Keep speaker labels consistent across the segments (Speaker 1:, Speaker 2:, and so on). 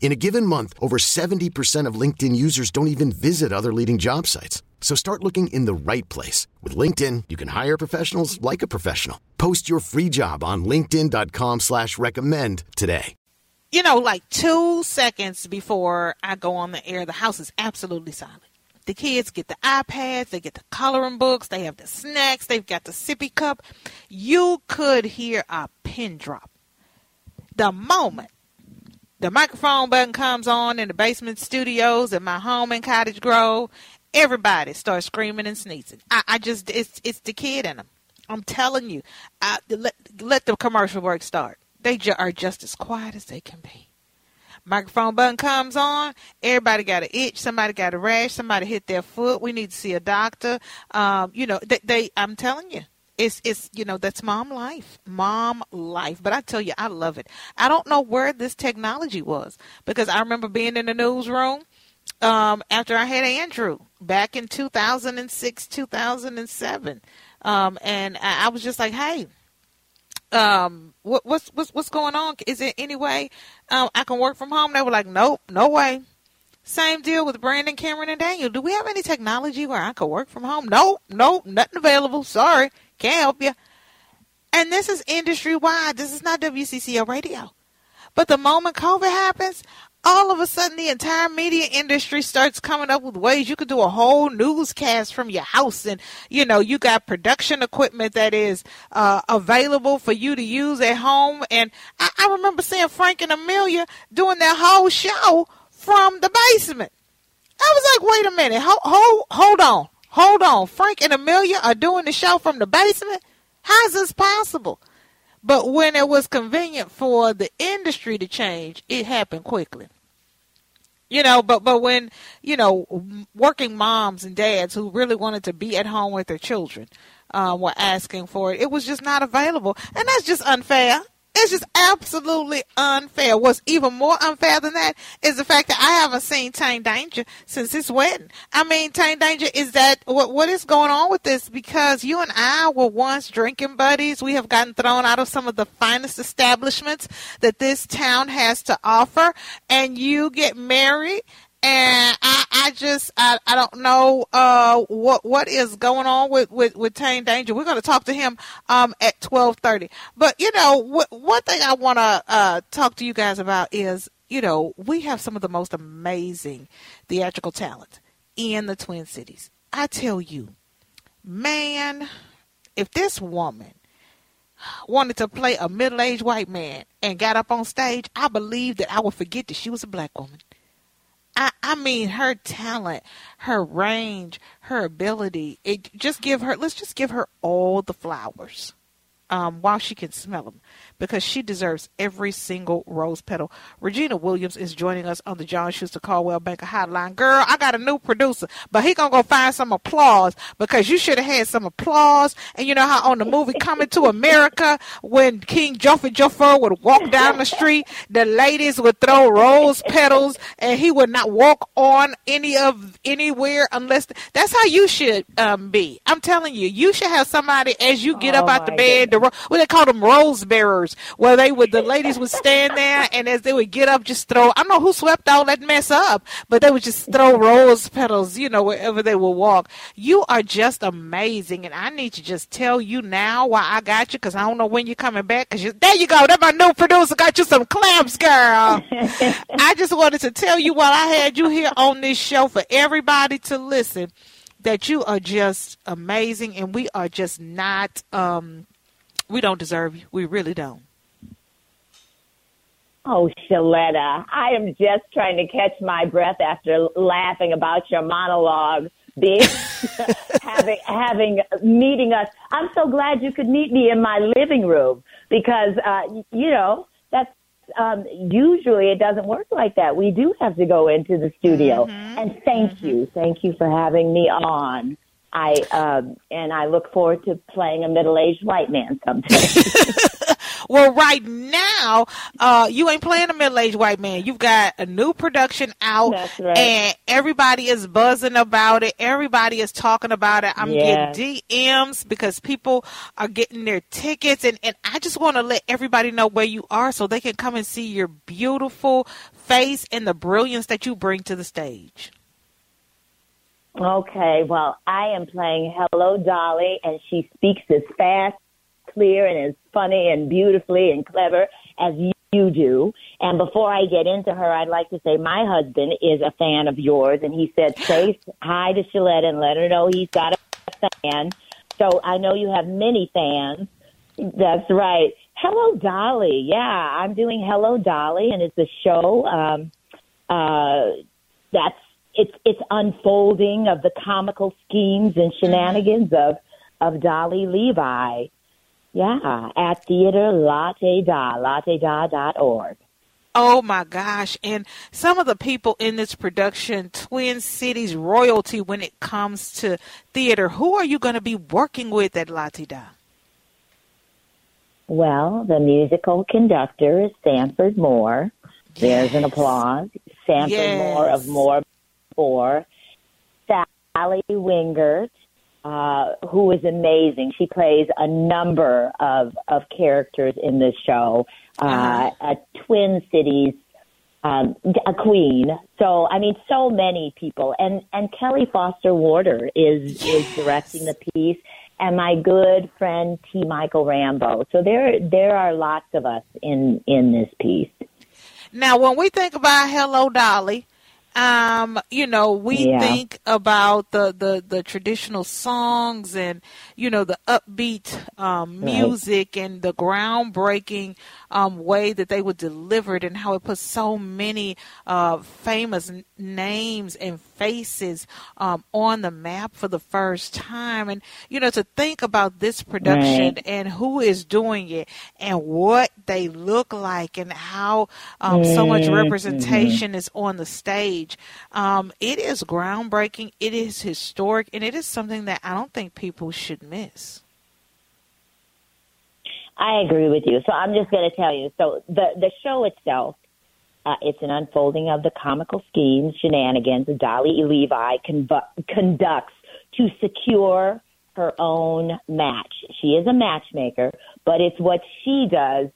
Speaker 1: In a given month, over 70% of LinkedIn users don't even visit other leading job sites. So start looking in the right place. With LinkedIn, you can hire professionals like a professional. Post your free job on linkedin.com slash recommend today.
Speaker 2: You know, like two seconds before I go on the air, the house is absolutely silent. The kids get the iPads, they get the coloring books, they have the snacks, they've got the sippy cup. You could hear a pin drop. The moment the microphone button comes on in the basement studios at my home in Cottage Grove, everybody starts screaming and sneezing. I, I just, it's, it's the kid in them. I'm telling you, I, let, let the commercial work start. They ju- are just as quiet as they can be. Microphone button comes on. Everybody got an itch. Somebody got a rash. Somebody hit their foot. We need to see a doctor. Um, you know, they, they. I'm telling you, it's it's you know that's mom life, mom life. But I tell you, I love it. I don't know where this technology was because I remember being in the newsroom um, after I had Andrew back in 2006, 2007, um, and I, I was just like, hey um, what, what's what's what's going on? Is there any way um, I can work from home? They were like, nope, no way. Same deal with Brandon, Cameron, and Daniel. Do we have any technology where I could work from home? Nope, nope, nothing available. Sorry, can't help you. And this is industry wide. This is not WCCO radio. But the moment COVID happens, all of a sudden the entire media industry starts coming up with ways you could do a whole newscast from your house and you know you got production equipment that is uh, available for you to use at home and I, I remember seeing frank and amelia doing their whole show from the basement i was like wait a minute hold, hold, hold on hold on frank and amelia are doing the show from the basement how is this possible but when it was convenient for the industry to change, it happened quickly. You know, but but when you know working moms and dads who really wanted to be at home with their children uh, were asking for it, it was just not available, and that's just unfair. It's just absolutely unfair. What's even more unfair than that is the fact that I haven't seen Tane Danger since his wedding. I mean, Tane Danger is that what what is going on with this? Because you and I were once drinking buddies. We have gotten thrown out of some of the finest establishments that this town has to offer, and you get married and I, I just I, I don't know uh what what is going on with with with Tane Danger. We're going to talk to him um at twelve thirty. But you know, wh- one thing I want to uh talk to you guys about is you know we have some of the most amazing theatrical talent in the Twin Cities. I tell you, man, if this woman wanted to play a middle-aged white man and got up on stage, I believe that I would forget that she was a black woman. I, I mean her talent, her range, her ability. It just give her. Let's just give her all the flowers, um, while she can smell them because she deserves every single rose petal. Regina Williams is joining us on the John Schuster Coldwell Banker Hotline. Girl, I got a new producer, but he gonna go find some applause because you should have had some applause. And you know how on the movie Coming to America, when King Jaffe Joffer would walk down the street, the ladies would throw rose petals, and he would not walk on any of anywhere unless that's how you should um, be. I'm telling you, you should have somebody as you get
Speaker 3: Oh,
Speaker 2: up out the bed. The, ro- what they call them rose bearers, where they would the ladies would stand there and as they would get up, just throw. I don't know who swept all that mess up, but they would just throw rose petals, you know, wherever they would walk. You are just amazing, and I need to just tell you now why I got you because I don't know when you're coming back. Cause you, there you go, that my new producer got you some clamps, girl. I just wanted to tell you while I had you here on this show for everybody to listen that you are just amazing and we are just not um we don't deserve you. We really don't.
Speaker 3: Oh, Sheletta, I am just trying to catch my breath after laughing about your monologue. Being having having meeting us. I'm so glad you could meet me in my living room because uh, you know that's um, usually it doesn't work like that. We do have to go into the studio. And thank you, thank you for having me on. I um, and I look forward to playing a middle-aged white man someday.
Speaker 2: Well, right now, uh, you ain't playing a middle-aged white man. You've got a new production out,
Speaker 3: right.
Speaker 2: and everybody is buzzing about it. Everybody is talking about it. I'm getting DMs because people are getting their tickets, and and I just want to let everybody know where you are so they can come and see your beautiful face and the brilliance that you bring to the stage.
Speaker 3: Okay, well, I am playing Hello Dolly, and she speaks as fast, clear, and as funny and beautifully and clever as you you do. And before I get into her, I'd like to say my husband is a fan of yours, and he said, say hi to Sheletta and let her know he's got a fan. So I know you have many fans. That's right. Hello Dolly. Yeah, I'm doing Hello Dolly, and it's a show. Um, uh, that's it's it's unfolding of the comical schemes and shenanigans of of Dolly Levi. Yeah, at theater latte da latte da dot org.
Speaker 2: Oh my gosh. And some of the people in this production, Twin Cities royalty when it comes to theater, who are you going to be working with at Latte Da?
Speaker 3: Well, the musical conductor is Sanford Moore. There's an applause. Sanford
Speaker 2: Yes.
Speaker 3: Moore of Moore Four. Sally Wingert, uh, who is amazing. She plays a number of, of characters in this show. Uh, a Twin Cities um, a queen. So I mean, so many people, and and Kelli Foster Warder is is directing the piece, and my good friend T. Michael Rambo. So there there are lots of us in in this piece.
Speaker 2: Now, when we think about Hello Dolly, um, you know, we
Speaker 3: Yeah.
Speaker 2: think about the, the, the traditional songs and, you know, the upbeat um,
Speaker 3: Right.
Speaker 2: music and the groundbreaking um, way that they would deliver it and how it put so many uh, famous n- names and faces um, on the map for the first time. And, you know, to think about this production
Speaker 3: Right.
Speaker 2: and who is doing it and what they look like and how um, so much
Speaker 3: Mm-hmm.
Speaker 2: representation is on the stage. Um, it is groundbreaking, it is historic, and it is something that I don't think people should miss.
Speaker 3: I agree with you. So I'm just going to tell you. So the the show itself, uh, it's an unfolding of the comical schemes, shenanigans that Dolly Levi convu- conducts to secure her own match. She is a matchmaker, but it's what she does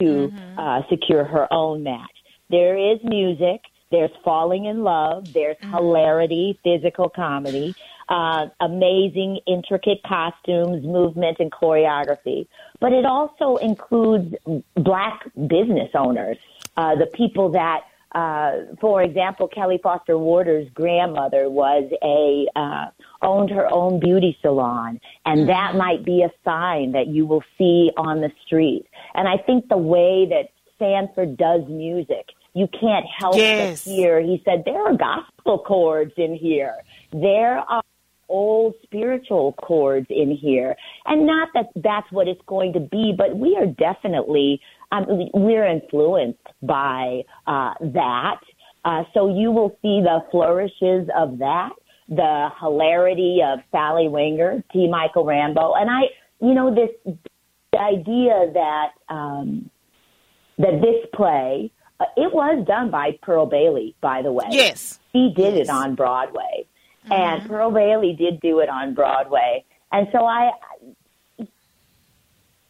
Speaker 3: to uh, secure her own match. There is music. There's falling in love. There's
Speaker 2: Mm-hmm.
Speaker 3: hilarity, physical comedy, uh, amazing, intricate costumes, movement, and choreography. But it also includes black business owners, uh, the people that, uh, for example, Kelli Foster Warder's grandmother was a uh, owned her own beauty salon, and that might be a sign that you will see on the street. And I think the way that Sanford does music, you can't help
Speaker 2: Yes.
Speaker 3: but hear. He said there are gospel chords in here. There are old spiritual chords in here, and not that that's what it's going to be, but we are definitely um, we're influenced by uh, that. Uh, so you will see the flourishes of that, the hilarity of Sally Wingert, T. Michael Rambo, and I, you know, this idea that um, that this play uh, it was done by Pearl Bailey, by the way.
Speaker 2: Yes.
Speaker 3: He did it on Broadway. And mm-hmm. Pearl Bailey did do it on Broadway. And so I,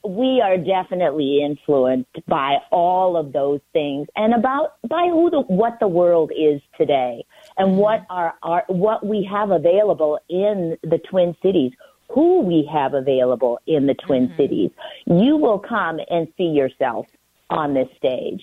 Speaker 3: we are definitely influenced by all of those things and about by who the, what the world is today and mm-hmm. what are, are what we have available in the Twin Cities, who we have available in the Twin mm-hmm. Cities. You will come and see yourself on this stage.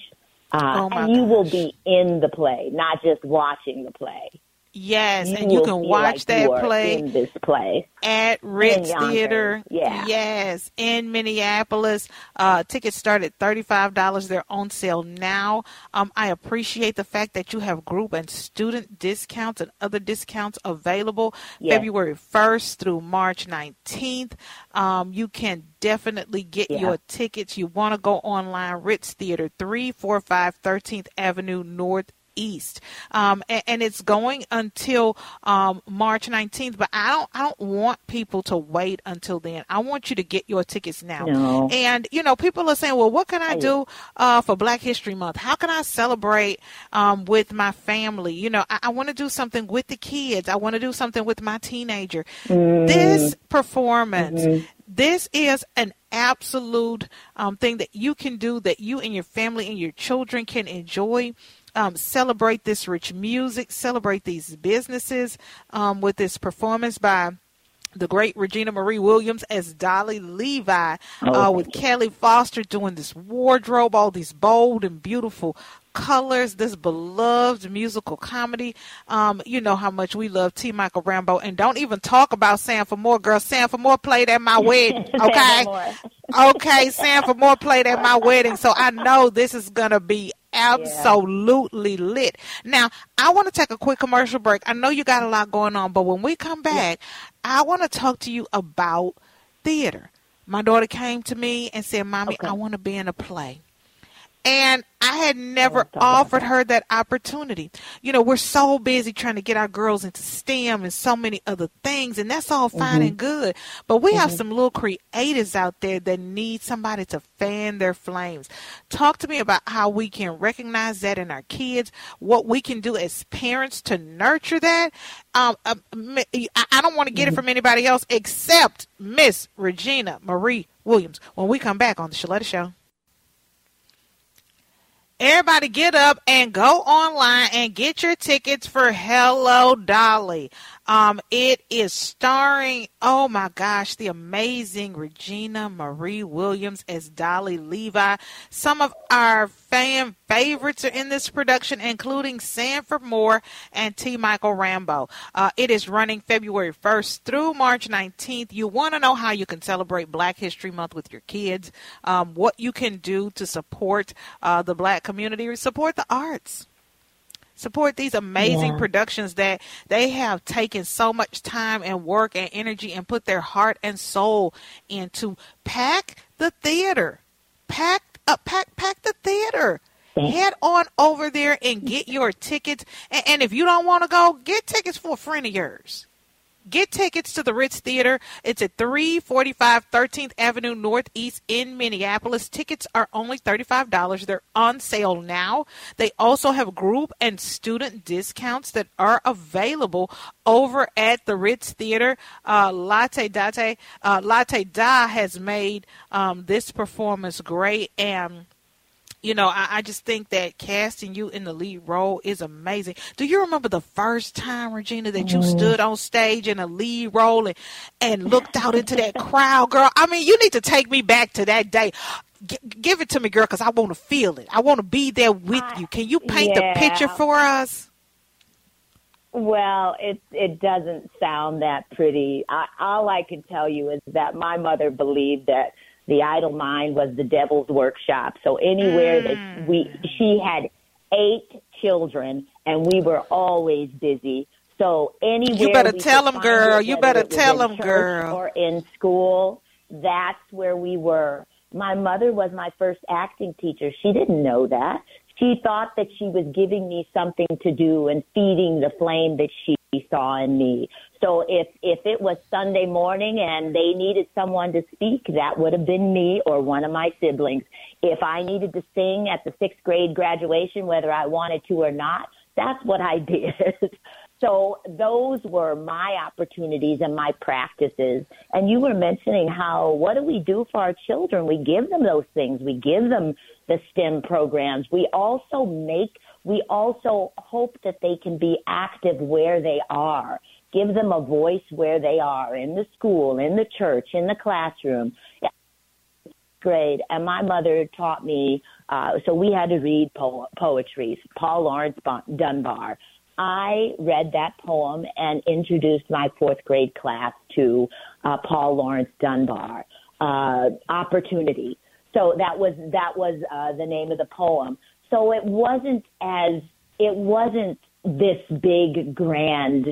Speaker 3: Uh,
Speaker 2: Oh,
Speaker 3: and you will be in the play, not just watching the play.
Speaker 2: Yes, and you can watch
Speaker 3: like
Speaker 2: that
Speaker 3: you
Speaker 2: play
Speaker 3: play.
Speaker 2: at Ritz Theater.
Speaker 3: yeah.
Speaker 2: Yes, in Minneapolis. Uh, tickets start at $35. They're on sale now. Um, I appreciate the fact that you have group and student discounts and other discounts available
Speaker 3: Yes.
Speaker 2: February 1st through March 19th. Um, you can definitely get
Speaker 3: Yeah.
Speaker 2: your tickets. You want to go online, Ritz Theater, 345 13th Avenue North east. Um, and, and it's going until um, march 19th but i don't i don't want people to wait until then. I want you to get your tickets now.
Speaker 3: No.
Speaker 2: and you know people are saying well what can i do uh, for black history month? How can i celebrate um, with my family? You know i, I want to do something with the kids. I want to do something with my teenager. This performance this is an absolute um, thing that you can do that you and your family and your children can enjoy um, celebrate this rich music celebrate these businesses um, with this performance by the great Regina Marie Williams as Dolly Levi, uh, with Kelli Foster doing this wardrobe, all these bold and beautiful colors, this beloved musical comedy. Um, you know how much we love T. Michael Rambo, and don't even talk about Sanford Moore, girl. Sanford Moore played at my wedding, okay? okay, Sanford Moore played at my wedding, so I know this is gonna be absolutely lit. Now, I want to take a quick commercial break. I know you got a lot going on, but when we come back, I want to talk to you about theater. My daughter came to me and said, "Mommy, I want to be in a play." And I had never offered her that opportunity. You know, we're so busy trying to get our girls into STEM and so many other things, and that's all fine and good. But we have some little creatives out there that need somebody to fan their flames. Talk to me about how we can recognize that in our kids, what we can do as parents to nurture that. Um, um, I I don't want to get it from anybody else except Miss Regina Marie Williams when we come back on the Sheletta Show. Everybody get up and go online and get your tickets for Hello Dolly. Um, it is starring, oh my gosh, the amazing Regina Marie Williams as Dolly Levi. Some of our fan favorites are in this production, including Sanford Moore and T. Michael Rambo. Uh, it is running February 1st through March 19th. You want to know how you can celebrate Black History Month with your kids, um, what you can do to support uh, the black community, support the arts support these amazing
Speaker 3: Yeah.
Speaker 2: productions that they have taken so much time and work and energy and put their heart and soul into. Pack the theater. Pack up pack pack the theater. Head on over there and get your tickets. And, and if you don't want to go get tickets for a friend of yours Get tickets to the Ritz Theater. It's at 345 13th Avenue Northeast in Minneapolis. Tickets are only $35. They're on sale now. They also have group and student discounts that are available over at the Ritz Theater. Uh, Latte Date, uh, Latte Da has made um, this performance great and You know, I, I just think that casting you in the lead role is amazing. Do you remember the first time, Regina, that you
Speaker 3: Mm.
Speaker 2: stood on stage in a lead role and, and looked out into that crowd, girl? I mean, you need to take me back to that day. G- give it to me, girl, because I want to feel it. I want to be there with you. Can you paint the picture for us?
Speaker 3: Well, it it doesn't sound that pretty. I, all I can tell you is that my mother believed that the idle mind was the devil's workshop. So anywhere that mm. we, she had eight children, and we were always busy. So anywhere you
Speaker 2: better
Speaker 3: we
Speaker 2: tell
Speaker 3: could
Speaker 2: 'em,
Speaker 3: find
Speaker 2: girl. You better tell
Speaker 3: in
Speaker 2: 'em,
Speaker 3: church
Speaker 2: girl.
Speaker 3: Or in school, that's where we were. My mother was my first acting teacher. She didn't know that. She thought that she was giving me something to do and feeding the flame that she saw in me. So if if it was Sunday morning and they needed someone to speak, that would have been me or one of my siblings. If I needed to sing at the sixth grade graduation, whether I wanted to or not, that's what I did. So those were my opportunities and my practices. And you were mentioning how, what do we do for our children? We give them those things. We give them the STEM programs. We also make, we also hope that they can be active where they are. Give them a voice where they are, in the school, in the church, in the classroom grade, and my mother taught me. Uh, so we had to read po- poetry. Paul Laurence Dunbar. I read that poem and introduced my fourth grade class to uh, Paul Laurence Dunbar. Uh, opportunity. So that was that was uh, the name of the poem. So it wasn't as it wasn't this big grand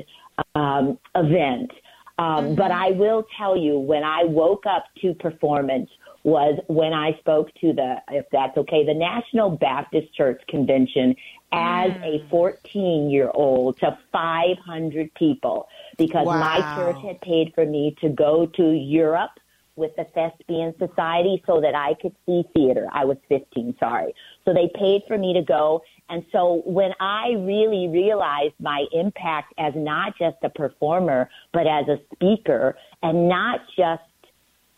Speaker 3: um, event. Um, But I will tell you, when I woke up to performance was when I spoke to the, if that's okay, the National Baptist Church Convention as a 14 year old to 500 people because my church had paid for me to go to Europe with the Thespian Society so that I could see theater. I was 15, sorry. So they paid for me to go. And so when I really realized my impact as not just a performer, but as a speaker and not just,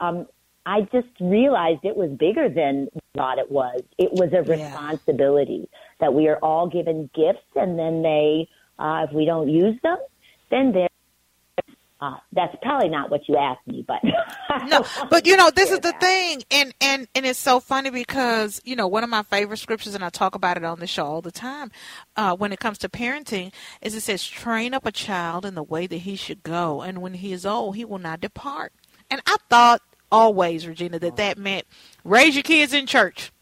Speaker 3: um, I just realized it was bigger than I thought it was. It was a
Speaker 2: Yeah.
Speaker 3: responsibility that we are all given gifts and then they, uh, if we don't use them, then they're uh, that's probably not what you asked me, but
Speaker 2: no, but you know, this is the
Speaker 3: Yeah.
Speaker 2: thing, and and and it's so funny because you know one of my favorite scriptures, and I talk about it on the show all the time. Uh, when it comes to parenting, is it says, "Train up a child in the way that he should go, and when he is old, he will not depart." And I thought always, Regina, that that meant raise your kids in church.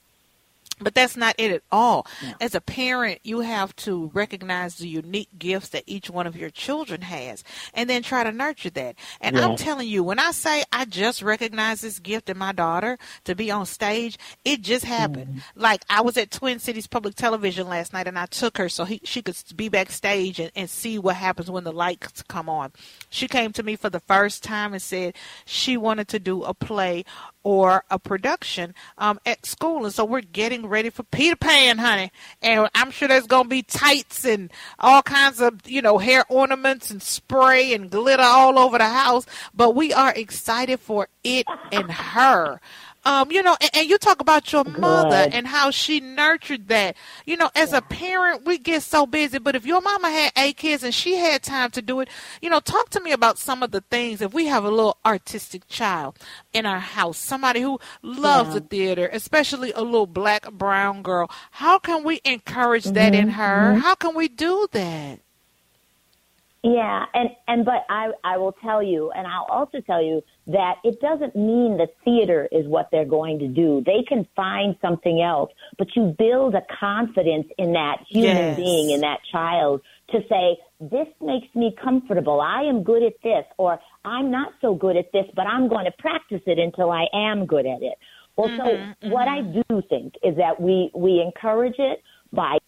Speaker 2: But that's not it at all. As a parent, you have to recognize the unique gifts that each one of your children has and then try to nurture that. And I'm telling you, when I say I just recognize this gift in my daughter to be on stage, it just happened. Mm-hmm. Like I was at Twin Cities Public Television last night and I took her so he, she could be backstage and, and see what happens when the lights come on. She came to me for the first time and said she wanted to do a play or a production um, at school. And so we're getting ready for Peter Pan, honey. And I'm sure there's going to be tights and all kinds of, you know, hair ornaments and spray and glitter all over the house. But we are excited for it and her. Um, you know, and, and you talk about your mother and how she nurtured that. You know, as a parent, we get so busy, but if your mama had eight kids and she had time to do it, you know, talk to me about some of the things. If we have a little artistic child in our house, somebody who loves the theater, especially a little black brown girl, how can we encourage that in her? How can we do that?
Speaker 3: Yeah, and and but I I will tell you, and I'll also tell you that it doesn't mean that theater is what they're going to do. They can find something else, but you build a confidence in that human
Speaker 2: Yes.
Speaker 3: being, in that child, to say this makes me comfortable. I am good at this, or I'm not so good at this, but I'm going to practice it until I am good at it. Well, so mm-hmm, what I mm-hmm. do think is that we we encourage it by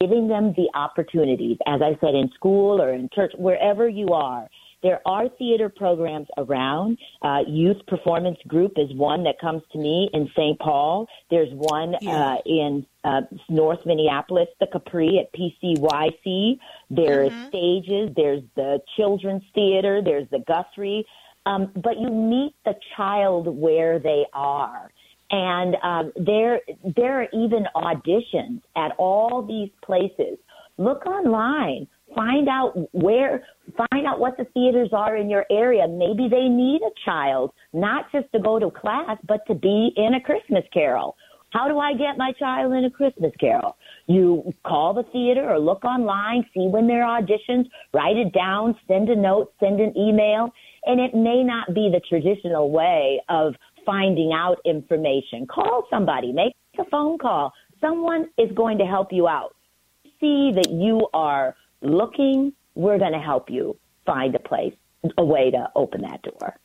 Speaker 3: giving them the opportunities, as I said, in school or in church, wherever you are. There are theater programs around. Uh, Youth Performance Group is one that comes to me in St. Paul. There's one
Speaker 2: Yeah.
Speaker 3: uh, in uh, North Minneapolis, the Capri at PCYC. There's stages. There's the Children's Theater. There's the Guthrie. Um, but you meet the child where they are. And um, there, there are even auditions at all these places. Look online. Find out where, find out what the theaters are in your area. Maybe they need a child, not just to go to class, but to be in a Christmas carol. How do I get my child in a Christmas carol? You call the theater or look online, see when there are auditions, write it down, send a note, send an email. And it may not be the traditional way of finding out information. Call somebody, make a phone call. Someone is going to help you out. See that you are looking, we're going to help you find a place, a way to open that door.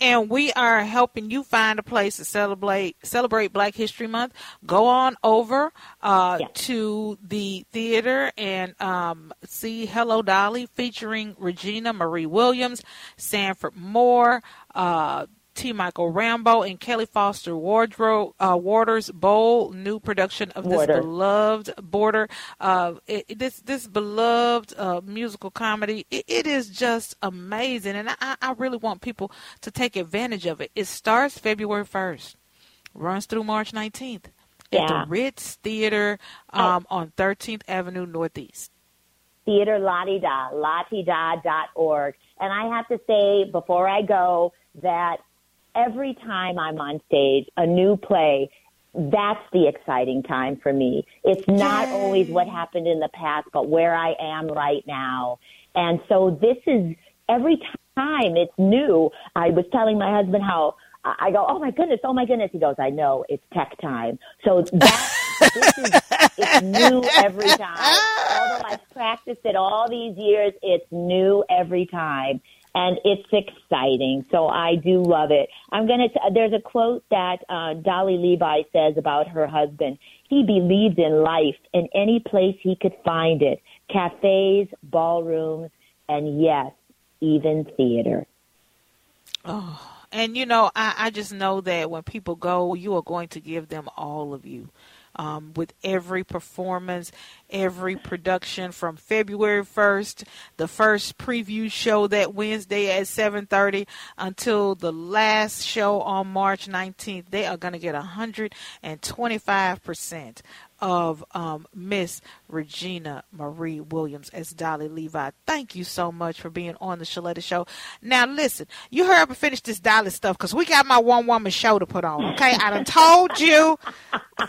Speaker 2: And we are helping you find a place to celebrate celebrate Black History Month. Go on over uh, yes. to the theater and um, see Hello Dolly featuring Regina Marie Williams, Sanford Moore, uh, T. Michael Rambo and Kelli Foster Wardrobe uh, Waters bold new production of this Water. beloved border uh, it, this this beloved uh, musical comedy. It, it is just amazing, and I, I really want people to take advantage of it. It starts February first, runs through March nineteenth yeah. at the Ritz Theater um, on Thirteenth Avenue Northeast.
Speaker 3: Theater Latida, latteda.org. And I have to say before I go that every time I'm on stage, a new play, that's the exciting time for me. It's not Yay. always what happened in the past, but where I am right now. And so this is every time it's new. I was telling my husband how I go, oh my goodness, oh my goodness. He goes, I know it's tech time. So that this is it's new every time. Although I've practiced it all these years, it's new every time and it's exciting. So I do love it. I'm gonna. T- there's a quote that uh, Dolly Levi says about her husband. He believed in life in any place he could find it: cafes, ballrooms, and yes, even theater.
Speaker 2: Oh, and you know, I, I just know that when people go, you are going to give them all of you um, with every performance, every production from February 1st, the first preview show that Wednesday at 7:30 until the last show on March 19th. They are going to get 125% of um, Miss Regina Marie Williams as Dolly Levi. Thank you so much for being on the Sheletta Show. Now, listen, you heard me finish this Dolly stuff because we got my one woman show to put on, okay? I done told you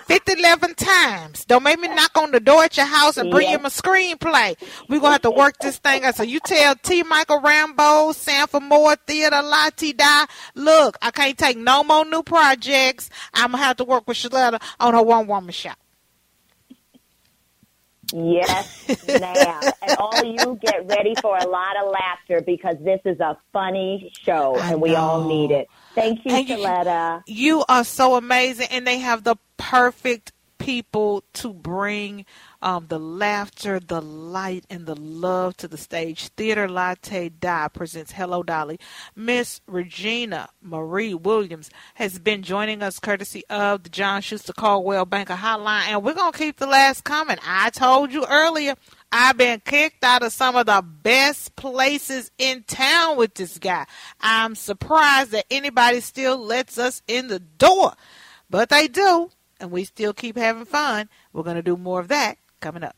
Speaker 2: 50, 11 times. Don't make me knock on the door at your house and bring yes. you my screenplay. We're going to have to work this thing out. So you tell T. Michael Rambo, Sanford Moore Theater, Lati Die, look, I can't take no more new projects. I'm going to have to work with Sheletta on her one woman show.
Speaker 3: Yes, ma'am. and all you get ready for a lot of laughter because this is a funny show and we all need it. Thank you, Sheletta.
Speaker 2: You, you are so amazing, and they have the perfect people to bring um, the laughter, the light, and the love to the stage. Theater Latte Die presents Hello Dolly. Miss Regina Marie Williams has been joining us courtesy of the John Schuster Coldwell Banker Hotline, and we're going to keep the last comment. I told you earlier, I've been kicked out of some of the best places in town with this guy. I'm surprised that anybody still lets us in the door, but they do, and we still keep having fun. We're going to do more of that coming up.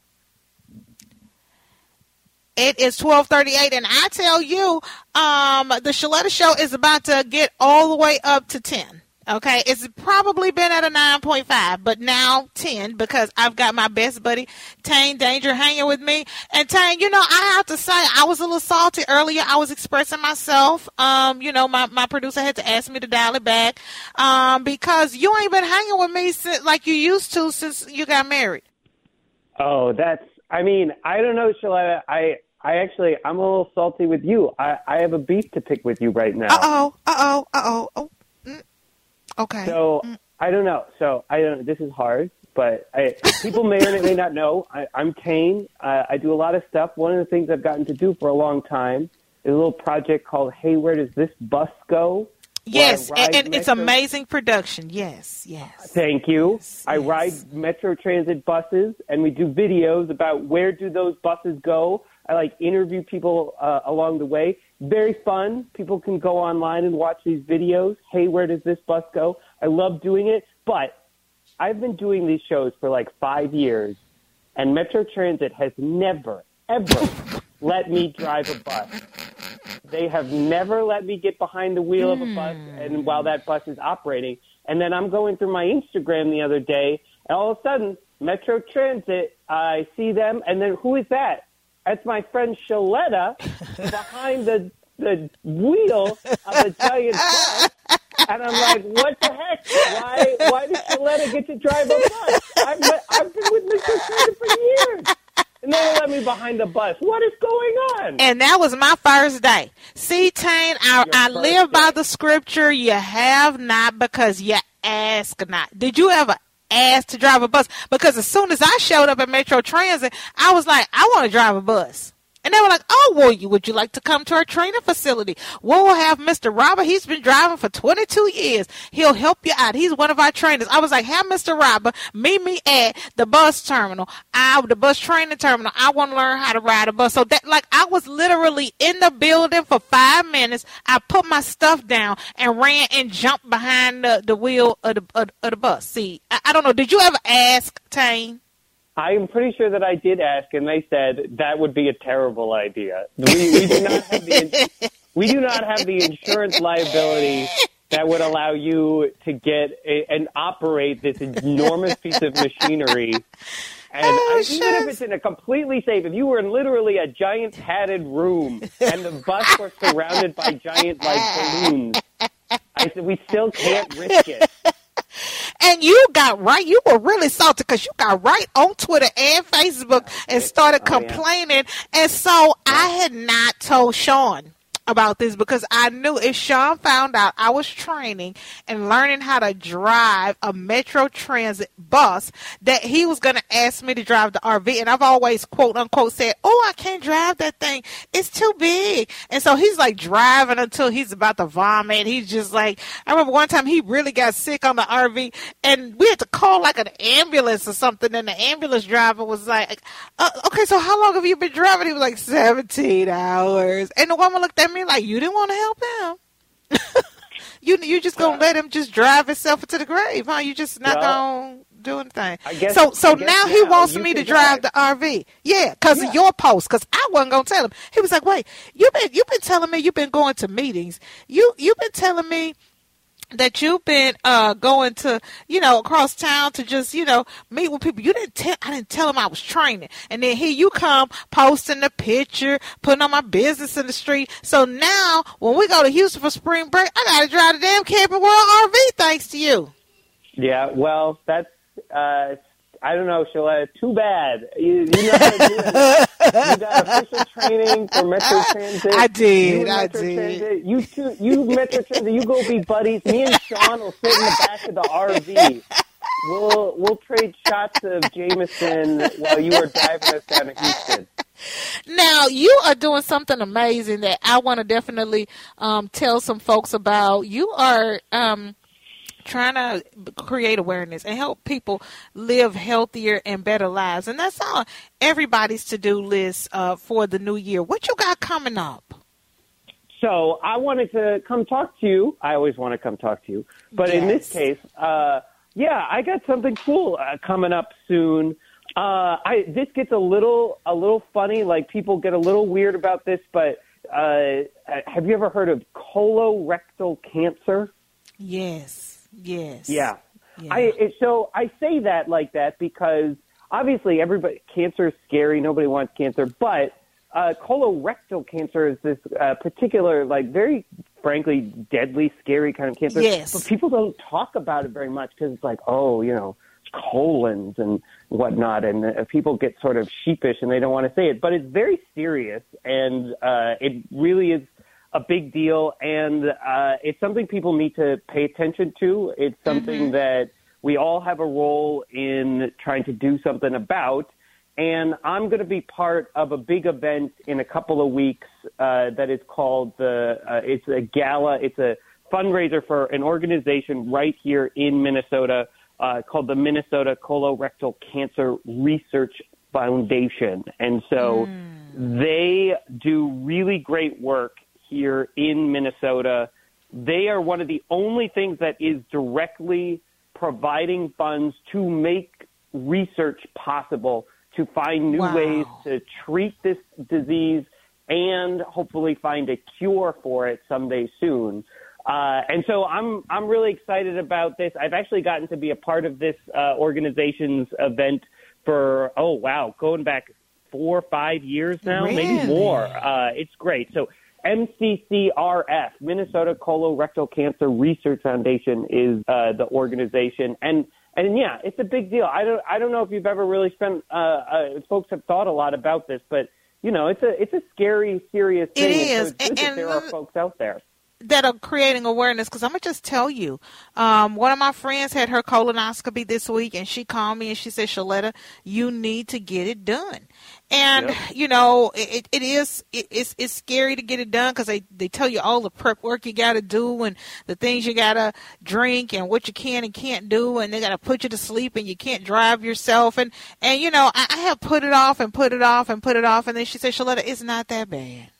Speaker 2: It is 1238 and I tell you, um, the Sheletta show is about to get all the way up to 10. Okay, it's probably been at a 9.5, but now 10 because I've got my best buddy, Tane Danger, hanging with me. And Tane, you know, I have to say, I was a little salty earlier. I was expressing myself. Um, you know, my, my producer had to ask me to dial it back, um, because you ain't been hanging with me since, like you used to since you got married.
Speaker 4: Oh, that's. I mean, I don't know, Sheletta. I I actually I'm a little salty with you. I I have a beef to pick with you right now.
Speaker 2: Uh oh. Uh oh. Uh oh. Oh. Mm. Okay.
Speaker 4: So mm. I don't know. So I don't. This is hard, but I, people may or may not know. I, I'm Tane. Uh, I do a lot of stuff. One of the things I've gotten to do for a long time is a little project called Hey, Where Does This Bus Go?
Speaker 2: Yes, and, and it's amazing production. Yes, yes.
Speaker 4: Thank you.
Speaker 2: Yes,
Speaker 4: I
Speaker 2: yes.
Speaker 4: ride Metro Transit buses, and we do videos about where do those buses go. I like interview people uh, along the way. Very fun. People can go online and watch these videos. Hey, where does this bus go? I love doing it. But I've been doing these shows for like five years, and Metro Transit has never, ever let me drive a bus. They have never let me get behind the wheel of a bus hmm. and while that bus is operating. And then I'm going through my Instagram the other day, and all of a sudden, Metro Transit, I see them, and then who is that? That's my friend Sheletta behind the the wheel of a giant bus. And I'm like, what the heck? Why why did Sheletta get to drive a bus? I've, been- I've been with Metro Transit for years. And they let me behind the bus. What is going on?
Speaker 2: And that was my first day. See, Tane, I, I live by the scripture. You have not because you ask not. Did you ever ask to drive a bus? Because as soon as I showed up at Metro Transit, I was like, I want to drive a bus. And they were like, "Oh, well, you would you like to come to our training facility? We'll have Mr. Robert. He's been driving for 22 years. He'll help you out. He's one of our trainers." I was like, "Have Mr. Robert meet me at the bus terminal. I, the bus training terminal. I want to learn how to ride a bus." So that, like, I was literally in the building for five minutes. I put my stuff down and ran and jumped behind the, the wheel of the of, of the bus. See, I, I don't know. Did you ever ask Tane?
Speaker 4: I'm pretty sure that I did ask, and they said that would be a terrible idea. We, we do not have the we do not have the insurance liability that would allow you to get a, and operate this enormous piece of machinery. And
Speaker 2: Oh,
Speaker 4: I, even if it's in a completely safe, if you were in literally a giant padded room and the bus was surrounded by giant like balloons, I said we still can't risk it.
Speaker 2: And you got right. You were really salty because you got right on Twitter and Facebook and started
Speaker 4: Oh, yeah.
Speaker 2: complaining. And so I had not told Sean about this because I knew if Sean found out I was training and learning how to drive a Metro Transit bus, that he was going to ask me to drive the RV. And I've always quote unquote said, "Oh, I can't drive that thing. It's too big." And so he's like driving until he's about to vomit. He's just like, I remember one time he really got sick on the RV, and we had to call like an ambulance or something. And the ambulance driver was like, uh, "Okay, so how long have you been driving?" He was like, 17 hours." And the woman looked at me like, "You didn't want to help him." You you just gonna let him just drive himself into the grave, huh? You just not
Speaker 4: Well,
Speaker 2: gonna do anything.
Speaker 4: I guess-
Speaker 2: so so now he
Speaker 4: now
Speaker 2: wants me to drive
Speaker 4: drive.
Speaker 2: the RV. Yeah, because
Speaker 4: Yeah.
Speaker 2: of your post. Because I wasn't gonna tell him. He was like, "Wait, you been you been telling me you've been going to meetings. You you've been telling me." That you've been uh, going to, you know, across town to just, you know, meet with people. You didn't tell. I didn't tell him I was training, and then here you come posting the picture, putting on my business in the street. So now, when we go to Houston for spring break, I got to drive the damn Camping World RV thanks to you.
Speaker 4: Yeah, well, that's uh, I don't know, Sheletta. Too bad. You, you to. You got official training for Metro Transit.
Speaker 2: I did,
Speaker 4: You
Speaker 2: I
Speaker 4: Metro
Speaker 2: did.
Speaker 4: Transit, you two, you Metro Transit. You go be buddies. Me and Sean will sit in the back of the RV. We'll we'll trade shots of Jameson while you are driving us down to Houston.
Speaker 2: Now you are doing something amazing that I want to definitely um, tell some folks about. You are um, trying to create awareness and help people live healthier and better lives, and that's on everybody's to-do list uh, for the new year. What you got coming up?
Speaker 4: So I wanted to come talk to you. I always want to come talk to you, but in this case, uh, yeah, I got something cool uh, coming up soon. Uh, I this gets a little a little funny. Like people get a little weird about this, but uh, have you ever heard of colorectal cancer?
Speaker 2: Yes, yes,
Speaker 4: Yeah.
Speaker 2: Yeah.
Speaker 4: I it, so I say that like that because obviously everybody cancer is scary. Nobody wants cancer, but uh, colorectal cancer is this uh, particular, like very frankly, deadly, scary kind of cancer.
Speaker 2: Yes.
Speaker 4: But people don't talk about it very much because it's like, oh, you know, colons and whatnot, and uh, people get sort of sheepish and they don't want to say it. But it's very serious, and uh, it really is a big deal, and uh, it's something people need to pay attention to. It's something that we all have a role in trying to do something about. And I'm going to be part of a big event in a couple of weeks uh, that is called the. Uh, it's a gala. It's a fundraiser for an organization right here in Minnesota uh, called the Minnesota Colorectal Cancer Research Foundation. And so they do really great work here in Minnesota. They are one of the only things that is directly providing funds to make research possible to find new
Speaker 2: Wow.
Speaker 4: ways to treat this disease and hopefully find a cure for it someday soon. Uh, and so I'm I'm really excited about this. I've actually gotten to be a part of this uh, organization's event for oh wow, going back four or five years now, maybe more. Uh, it's great. So MCCRF, Minnesota Colorectal Cancer Research Foundation, is uh, the organization, and and yeah, it's a big deal. I don't I don't know if you've ever really spent. Uh, uh, folks have thought a lot about this, but you know, it's a it's a scary, serious thing. so it's good
Speaker 2: and-
Speaker 4: that
Speaker 2: and
Speaker 4: there are folks out there.
Speaker 2: that are creating awareness because I'm gonna just tell you, um, one of my friends had her colonoscopy this week, and she called me and she said, "Sheletta, you need to get it done." And
Speaker 4: Yep.
Speaker 2: you know, it, it is it, it's it's scary to get it done because they they tell you all the prep work you got to do and the things you gotta drink and what you can and can't do, and they gotta put you to sleep and you can't drive yourself, and and you know, I, I have put it off and put it off and put it off, and then she said, "Sheletta, it's not that bad."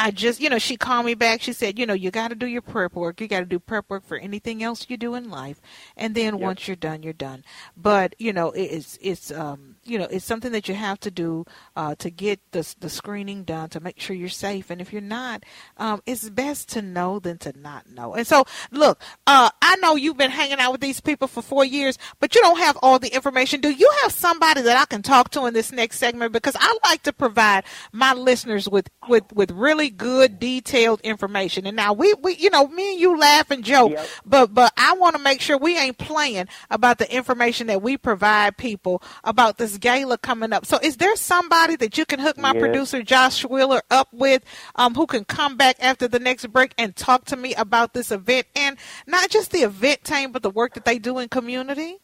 Speaker 2: I just, you know, she called me back. She said, you know, you got to do your prep work. You got to do prep work for anything else you do in life, and then once you're done, you're done. But you know, it's it's um you know it's something that you have to do uh, to get the the screening done to make sure you're safe. And if you're not, um, it's best to know than to not know. And so, look, uh, I know you've been hanging out with these people for four years, but you don't have all the information. Do you have somebody that I can talk to in this next segment? Because I like to provide my listeners with with with really good detailed information. And now we we you know me and you laugh and joke,
Speaker 4: Yep.
Speaker 2: but but I want to make sure we ain't playing about the information that we provide people about this gala coming up. So is there somebody that you can hook my
Speaker 4: Yeah.
Speaker 2: producer Josh Wheeler up with, um, who can come back after the next break and talk to me about this event and not just the event team, but the work that they do in community?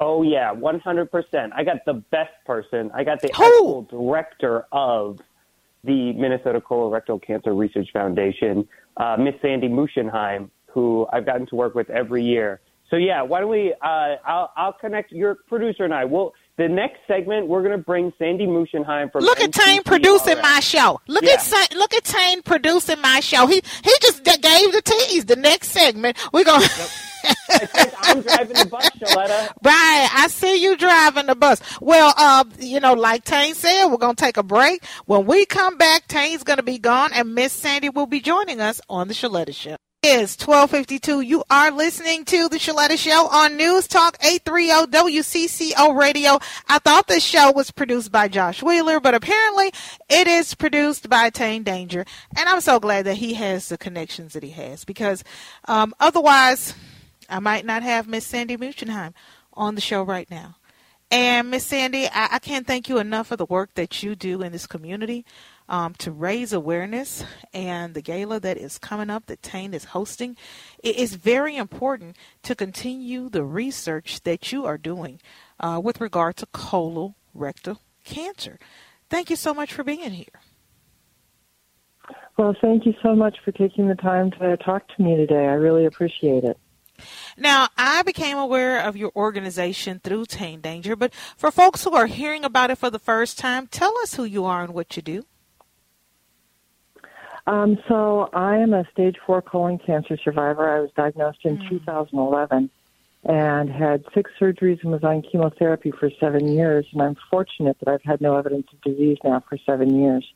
Speaker 4: Oh yeah, one hundred percent. I got the best person. I got the
Speaker 2: Who?
Speaker 4: actual director of the Minnesota Colorectal Cancer Research Foundation, uh, Miss Sandy Muchenheim, who I've gotten to work with every year. So yeah, why don't we? Uh, I'll I'll connect your producer and I. We'll the next segment we're going to bring Sandy Muchenheim from.
Speaker 2: Look at Tane producing my show. Look
Speaker 4: Yeah.
Speaker 2: at Sa- look at Tane producing my show. He he just gave the tease. The next segment we're gonna.
Speaker 4: I think I'm driving the bus, Sheletta.
Speaker 2: Right, I see you driving the bus. Well, uh, you know, like Tane said, we're gonna take a break. When we come back, Tane's gonna be gone, and Miss Sandy will be joining us on the Sheletta Show. Fifty two. You are listening to the Sheletta Show on News Talk eight three zero WCCO Radio. I thought this show was produced by Josh Wheeler, but apparently it is produced by Tane Danger, and I'm so glad that he has the connections that he has because um, otherwise. I might not have Miss Sandy Muchenheim on the show right now. And Miss Sandy, I, I can't thank you enough for the work that you do in this community um, to raise awareness. And the gala that is coming up that Tane is hosting, it is very important to continue the research that you are doing uh, with regard to colorectal cancer. Thank you so much for being here.
Speaker 5: Well, thank you so much for taking the time to talk to me today. I really appreciate it.
Speaker 2: Now, I became aware of your organization through Tane Danger, but for folks who are hearing about it for the first time, tell us who you are and what you do.
Speaker 5: Um, so I am a stage four colon cancer survivor. I was diagnosed in 2011 and had six surgeries and was on chemotherapy for seven years. And I'm fortunate that I've had no evidence of disease now for seven years.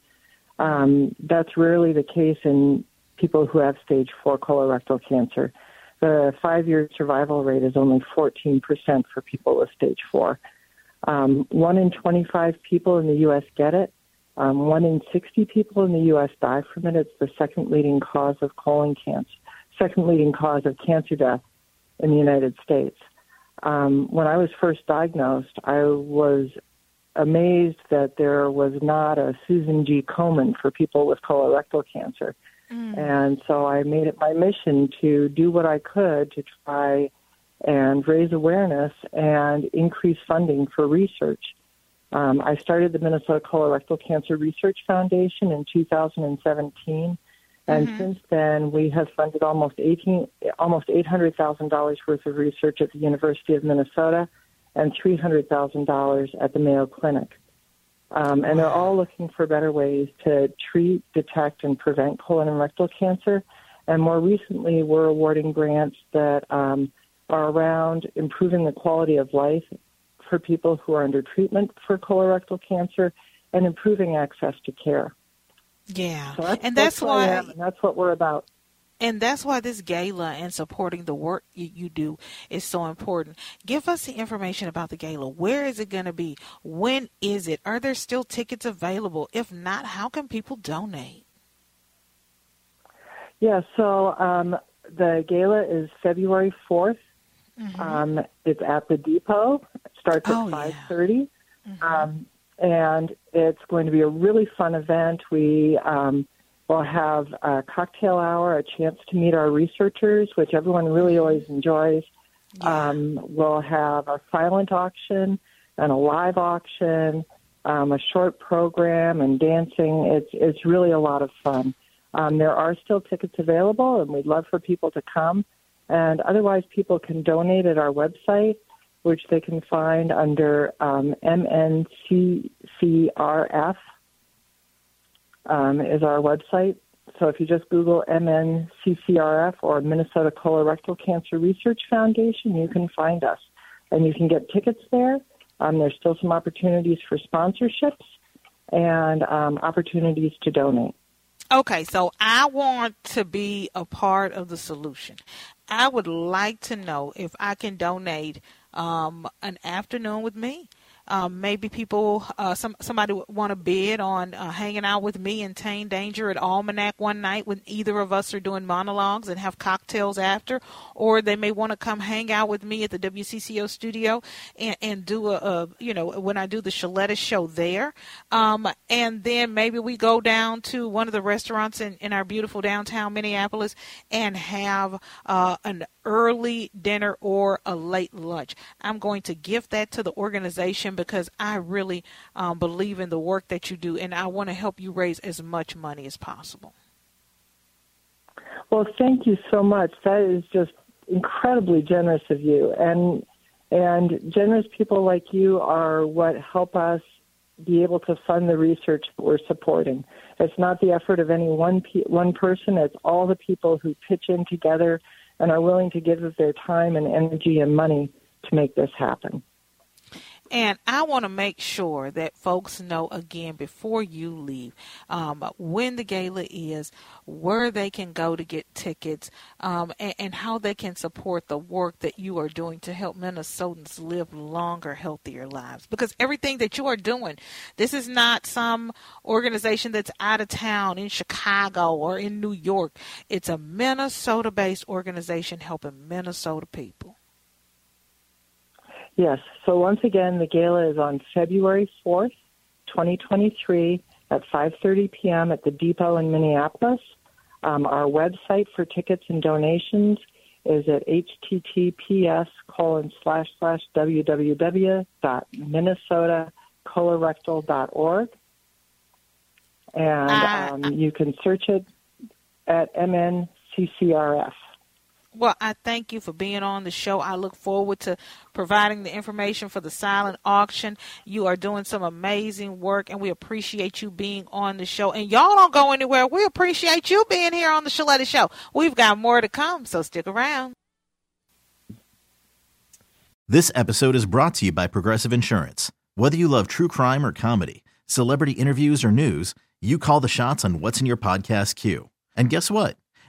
Speaker 5: Um, that's rarely the case in people who have stage four colorectal cancer. The five-year survival rate is only 14% for people with stage four. Um, one in 25 people in the U.S. get it. Um, one in 60 people in the U.S. die from it. It's the second leading cause of colon cancer, second leading cause of cancer death in the United States. Um, when I was first diagnosed, I was amazed that there was not a Susan G. Komen for people with colorectal cancer. And so I made it my mission to do what I could to try and raise awareness and increase funding for research. Um, I started the Minnesota Colorectal Cancer Research Foundation in 2017, and since then we have funded almost 18, almost $800,000 worth of research at the University of Minnesota and $300,000 at the Mayo Clinic. Um, and they're all looking for better ways to treat, detect, and prevent colon and rectal cancer. And more recently, we're awarding grants that um, are around improving the quality of life for people who are under treatment for colorectal cancer and improving access to care.
Speaker 2: Yeah,
Speaker 5: So that's,
Speaker 2: and that's,
Speaker 5: I
Speaker 2: why
Speaker 5: and that's what we're about.
Speaker 2: And that's why this gala and supporting the work you, you do is so important. Give us the information about the gala. Where is it going to be? When is it? Are there still tickets available? If not, how can people donate?
Speaker 5: Yeah, so um, the gala is February 4th. Um, it's at the depot. Starts
Speaker 2: Mm-hmm. Oh,
Speaker 5: at
Speaker 2: yeah.
Speaker 5: 5.30. Um, and it's going to be a really fun event. We um, will have a cocktail hour, a chance to meet our researchers, which everyone really always enjoys. Um, we'll have a silent auction and a live auction, um, a short program, and dancing. It's it's really a lot of fun. Um, there are still tickets available, and we'd love for people to come. And otherwise, people can donate at our website, which they can find under um, MNCCRF um, is our website. So if you just Google MNCCRF or Minnesota Colorectal Cancer Research Foundation, you can find us. And you can get tickets there. Um, there's still some opportunities for sponsorships and um, opportunities to donate.
Speaker 2: Okay, so I want to be a part of the solution. I would like to know if I can donate um, an afternoon with me. Um, maybe people, uh, some somebody would want to bid on uh, hanging out with me in Tane Danger at Almanac one night when either of us are doing monologues and have cocktails after, or they may want to come hang out with me at the WCCO studio and, and do a, a, you know, when I do the Sheletta show there. Um, and then maybe we go down to one of the restaurants in, in our beautiful downtown Minneapolis and have uh, an early dinner or a late lunch. I'm going to gift that to the organization because I really um, believe in the work that you do and I want to help you raise as much money as possible.
Speaker 5: Well, thank you so much. That is just incredibly generous of you, and and generous people like you are what help us be able to fund the research that we're supporting. It's not the effort of any one pe- one person. It's all the people who pitch in together and are willing to give of their time and energy and money to make this happen.
Speaker 2: And I want to make sure that folks know again before you leave um, when the gala is, where they can go to get tickets, um, and, and how they can support the work that you are doing to help Minnesotans live longer, healthier lives. Because everything that you are doing, this is not some organization that's out of town in Chicago or in New York. It's a Minnesota based organization helping Minnesota people.
Speaker 5: Yes. So once again, the gala is on February 4th, 2023 at 5:30 p.m. at the Depot in Minneapolis. Um, our website for tickets and donations is at https colon slash slash www.minnesotacolorectal.org. And
Speaker 2: Ah.
Speaker 5: um, you can search it at MNCCRF.
Speaker 2: Well, I thank you for being on the show. I look forward to providing the information for the silent auction. You are doing some amazing work, and we appreciate you being on the show. And y'all don't go anywhere. We appreciate you being here on the Sheletta Show. We've got more to come, so stick around.
Speaker 6: This episode is brought to you by Progressive Insurance. Whether you love true crime or comedy, celebrity interviews or news, you call the shots on what's in your podcast queue. And guess what?